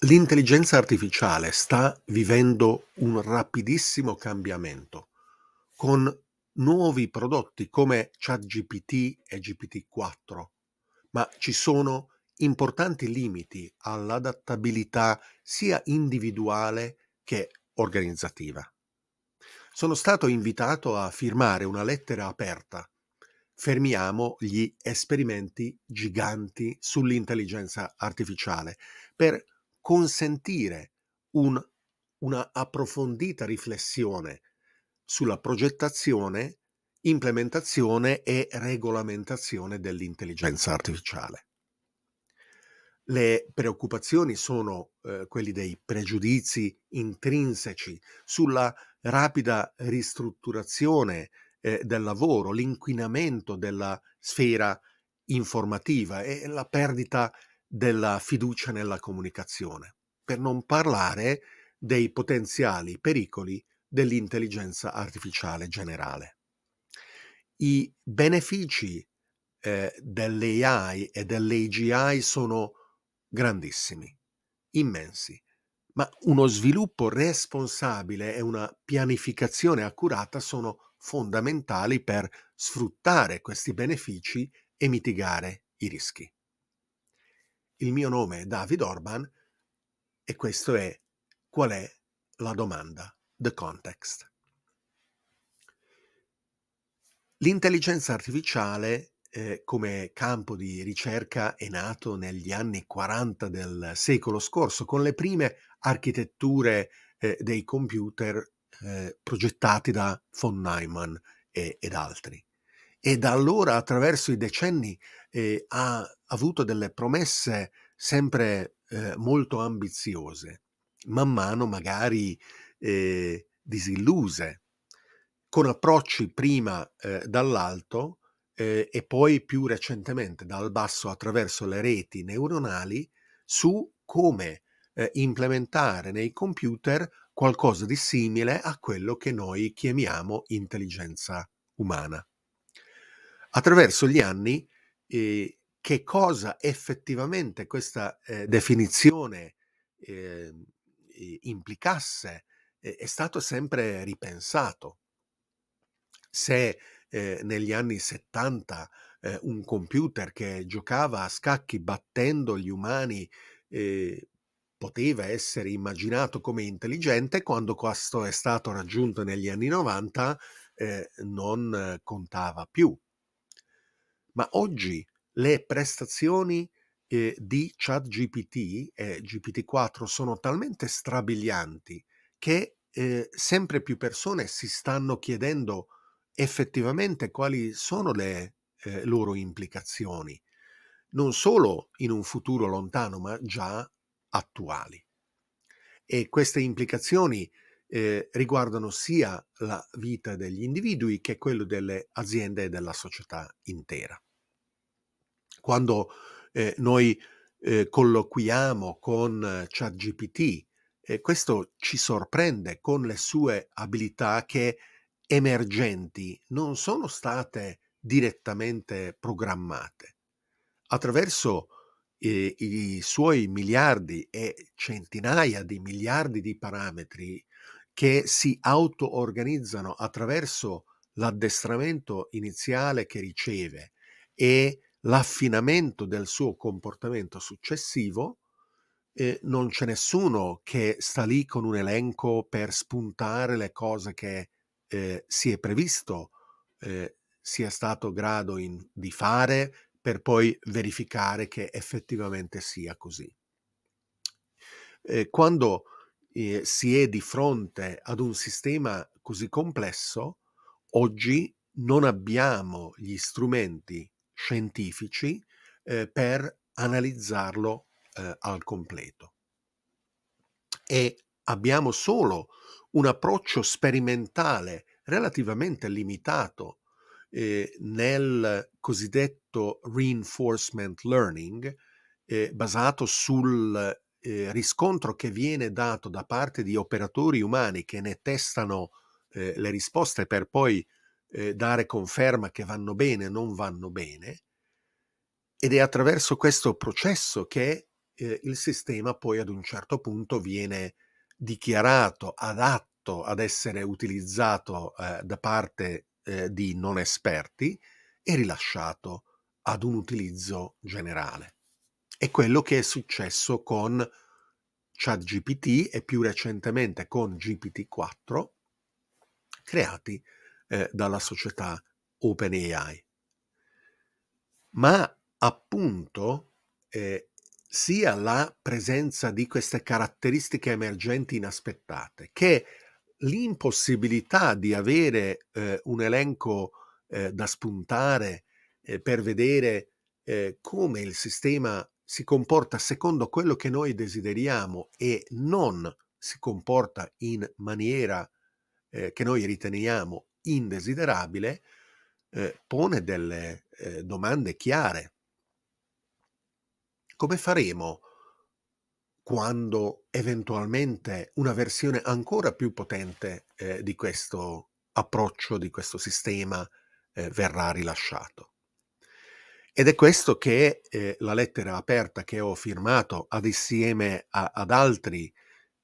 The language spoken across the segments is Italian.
L'intelligenza artificiale sta vivendo un rapidissimo cambiamento con nuovi prodotti come ChatGPT e GPT-4, ma ci sono importanti limiti all'adattabilità sia individuale che organizzativa. Sono stato invitato a firmare una lettera aperta. Fermiamo gli esperimenti giganti sull'intelligenza artificiale per consentire un, una approfondita riflessione sulla progettazione, implementazione e regolamentazione dell'intelligenza artificiale. Le preoccupazioni sono eh, quelli dei pregiudizi intrinseci sulla rapida ristrutturazione eh, del lavoro, l'inquinamento della sfera informativa e la perdita della fiducia nella comunicazione, per non parlare dei potenziali pericoli dell'intelligenza artificiale generale. I benefici eh, dell'AI e dell'AGI sono grandissimi, immensi, ma uno sviluppo responsabile e una pianificazione accurata sono fondamentali per sfruttare questi benefici e mitigare i rischi. Il mio nome è David Orban e questo è qual è la domanda, the context. L'intelligenza artificiale eh, come campo di ricerca è nato negli anni 40 del secolo scorso con le prime architetture eh, dei computer eh, progettati da von Neumann e, ed altri. E da allora, attraverso i decenni, eh, ha avuto delle promesse sempre eh, molto ambiziose, man mano magari eh, disilluse, con approcci prima eh, dall'alto eh, e poi più recentemente dal basso attraverso le reti neuronali su come eh, implementare nei computer qualcosa di simile a quello che noi chiamiamo intelligenza umana. Attraverso gli anni eh, che cosa effettivamente questa eh, definizione eh, implicasse eh, è stato sempre ripensato. Se eh, negli anni 70 eh, un computer che giocava a scacchi battendo gli umani eh, poteva essere immaginato come intelligente, quando questo è stato raggiunto negli anni 90 eh, non contava più. Ma oggi le prestazioni eh, di ChatGPT e GPT-4 sono talmente strabilianti che eh, sempre più persone si stanno chiedendo effettivamente quali sono le eh, loro implicazioni, non solo in un futuro lontano, ma già attuali. E queste implicazioni eh, riguardano sia la vita degli individui che quello delle aziende e della società intera quando eh, noi eh, colloquiamo con ChatGPT, eh, questo ci sorprende con le sue abilità che emergenti non sono state direttamente programmate. Attraverso eh, i suoi miliardi e centinaia di miliardi di parametri che si auto-organizzano attraverso l'addestramento iniziale che riceve e l'affinamento del suo comportamento successivo, eh, non c'è nessuno che sta lì con un elenco per spuntare le cose che eh, si è previsto eh, sia stato grado in, di fare per poi verificare che effettivamente sia così. quando eh, si è di fronte ad un sistema così complesso, oggi non abbiamo gli strumenti scientifici eh, per analizzarlo eh, al completo. E abbiamo solo un approccio sperimentale relativamente limitato eh, nel cosiddetto reinforcement learning, eh, basato sul eh, riscontro che viene dato da parte di operatori umani che ne testano eh, le risposte per poi eh, dare conferma che vanno bene non vanno bene, ed è attraverso questo processo che eh, il sistema poi ad un certo punto viene dichiarato adatto ad essere utilizzato eh, da parte eh, di non esperti e rilasciato ad un utilizzo generale. È quello che è successo con ChatGPT e più recentemente con GPT-4 creati eh, dalla società OpenAI. Ma appunto eh, sia la presenza di queste caratteristiche emergenti inaspettate che l'impossibilità di avere eh, un elenco eh, da spuntare eh, per vedere eh, come il sistema si comporta secondo quello che noi desideriamo e non si comporta in maniera eh, che noi riteniamo indesiderabile, eh, pone delle eh, domande chiare. Come faremo quando eventualmente una versione ancora più potente eh, di questo approccio, di questo sistema eh, verrà rilasciato? Ed è questo che eh, la lettera aperta che ho firmato ad insieme a, ad altri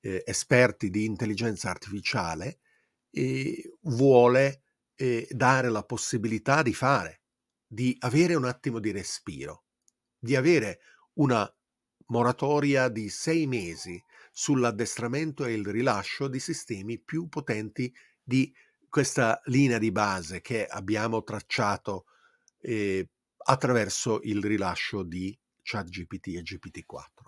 eh, esperti di intelligenza artificiale eh, vuole eh, dare la possibilità di fare, di avere un attimo di respiro, di avere una moratoria di sei mesi sull'addestramento e il rilascio di sistemi più potenti di questa linea di base che abbiamo tracciato eh, attraverso il rilascio di ChatGPT e GPT-4.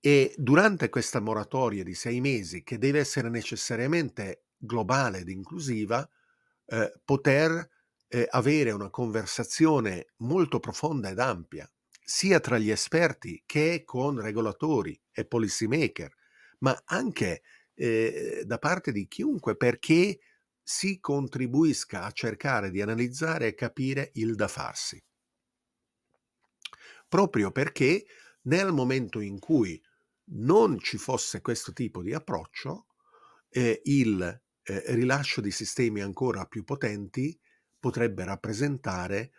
E durante questa moratoria di sei mesi, che deve essere necessariamente globale ed inclusiva, eh, poter eh, avere una conversazione molto profonda ed ampia, sia tra gli esperti che con regolatori e policy maker, ma anche eh, da parte di chiunque, perché si contribuisca a cercare di analizzare e capire il da farsi. Proprio perché nel momento in cui non ci fosse questo tipo di approccio, eh, il eh, rilascio di sistemi ancora più potenti potrebbe rappresentare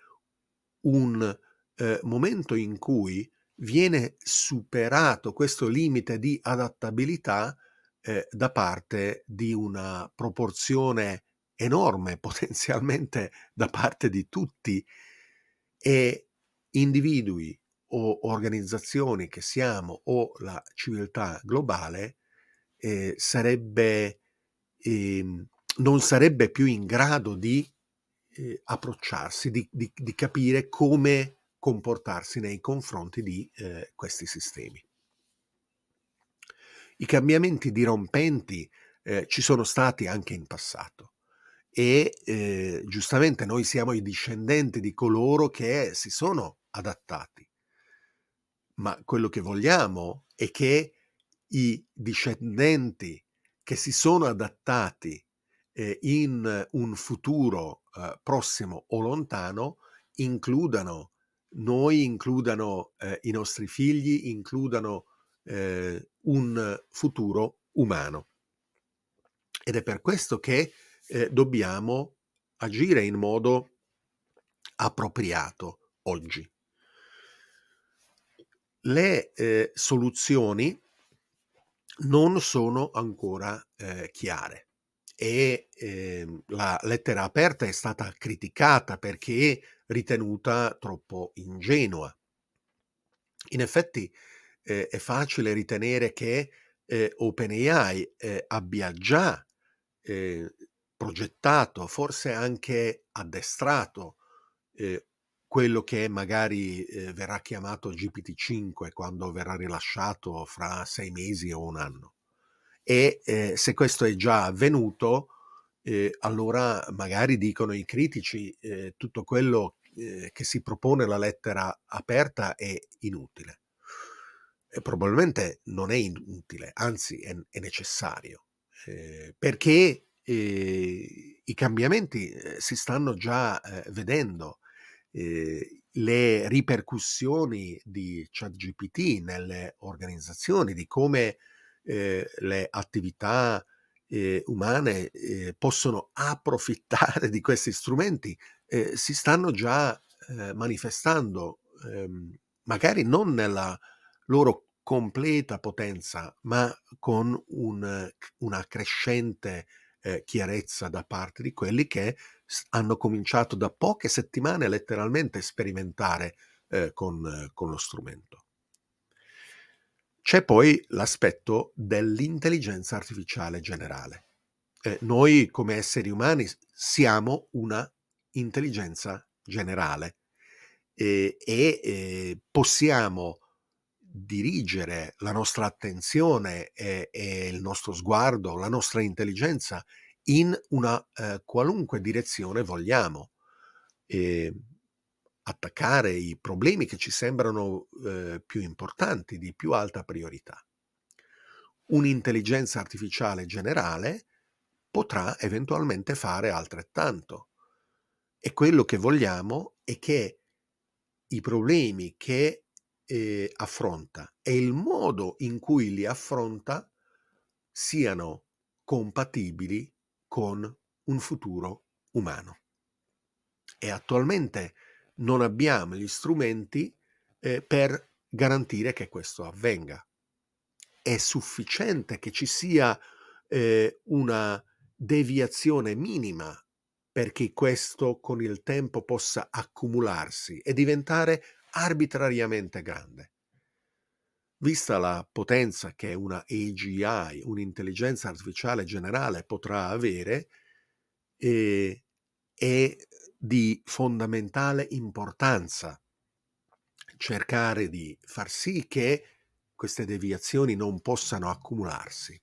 un eh, momento in cui viene superato questo limite di adattabilità eh, da parte di una proporzione enorme potenzialmente da parte di tutti e individui o organizzazioni che siamo o la civiltà globale eh, sarebbe, eh, non sarebbe più in grado di eh, approcciarsi, di, di, di, capire come comportarsi nei confronti di eh, questi sistemi. I cambiamenti dirompenti eh, ci sono stati anche in passato e eh, giustamente noi siamo i discendenti di coloro che si sono adattati, ma quello che vogliamo è che i discendenti che si sono adattati eh, in un futuro eh, prossimo o lontano includano noi, includano eh, i nostri figli, includano eh, un futuro umano. Ed è per questo che eh, dobbiamo agire in modo appropriato oggi. Le eh, soluzioni non sono ancora eh, chiare e eh, la lettera aperta è stata criticata perché ritenuta troppo ingenua. In effetti eh, è facile ritenere che eh, OpenAI eh, abbia già progettato, forse anche addestrato quello che magari eh, verrà chiamato GPT-5 quando verrà rilasciato fra sei mesi o un anno. E eh, se questo è già avvenuto, eh, allora magari dicono i critici eh, tutto quello eh, che si propone la lettera aperta è inutile. E probabilmente non è inutile, anzi è, è necessario, eh, perché i cambiamenti si stanno già vedendo. Eh, le ripercussioni di ChatGPT nelle organizzazioni, di come eh, le attività eh, umane eh, possono approfittare di questi strumenti, eh, si stanno già eh, manifestando, ehm, magari non nella loro completa potenza, ma con un, una crescente eh, chiarezza da parte di quelli che hanno cominciato da poche settimane letteralmente a sperimentare eh, con, con lo strumento. C'è poi l'aspetto dell'intelligenza artificiale generale. Eh, noi come esseri umani siamo una intelligenza generale eh, e eh, possiamo dirigere la nostra attenzione e, e, il nostro sguardo, la nostra intelligenza in una eh, qualunque direzione vogliamo. E attaccare i problemi che ci sembrano eh, più importanti, di più alta priorità. Un'intelligenza artificiale generale potrà eventualmente fare altrettanto. E quello che vogliamo è che i problemi che eh, affronta e il modo in cui li affronta siano compatibili con un futuro umano. E attualmente non abbiamo gli strumenti eh, per garantire che questo avvenga. È sufficiente che ci sia eh, una deviazione minima perché questo con il tempo possa accumularsi e diventare arbitrariamente grande. Vista la potenza che una AGI, un'intelligenza artificiale generale, potrà avere, eh, è di fondamentale importanza cercare di far sì che queste deviazioni non possano accumularsi.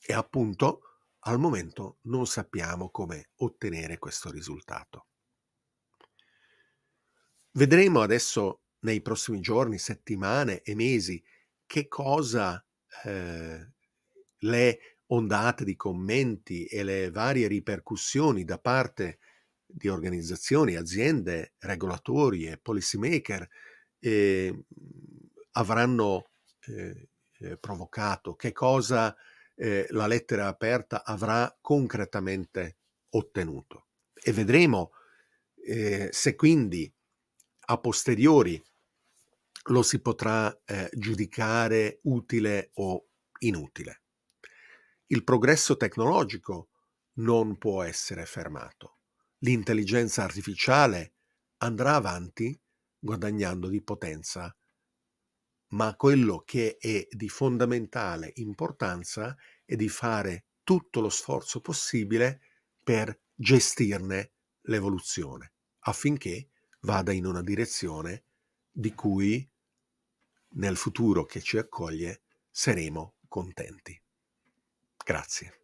E appunto al momento non sappiamo come ottenere questo risultato. Vedremo adesso nei prossimi giorni, settimane e mesi che cosa eh, le ondate di commenti e le varie ripercussioni da parte di organizzazioni, aziende, regolatori e policy maker eh, avranno eh, eh provocato, che cosa eh, la lettera aperta avrà concretamente ottenuto. E vedremo eh, se quindi a posteriori lo si potrà eh, giudicare utile o inutile. Il progresso tecnologico non può essere fermato. L'intelligenza artificiale andrà avanti guadagnando di potenza ma quello che è di fondamentale importanza è di fare tutto lo sforzo possibile per gestirne l'evoluzione, affinché vada in una direzione di cui nel futuro che ci accoglie saremo contenti. Grazie.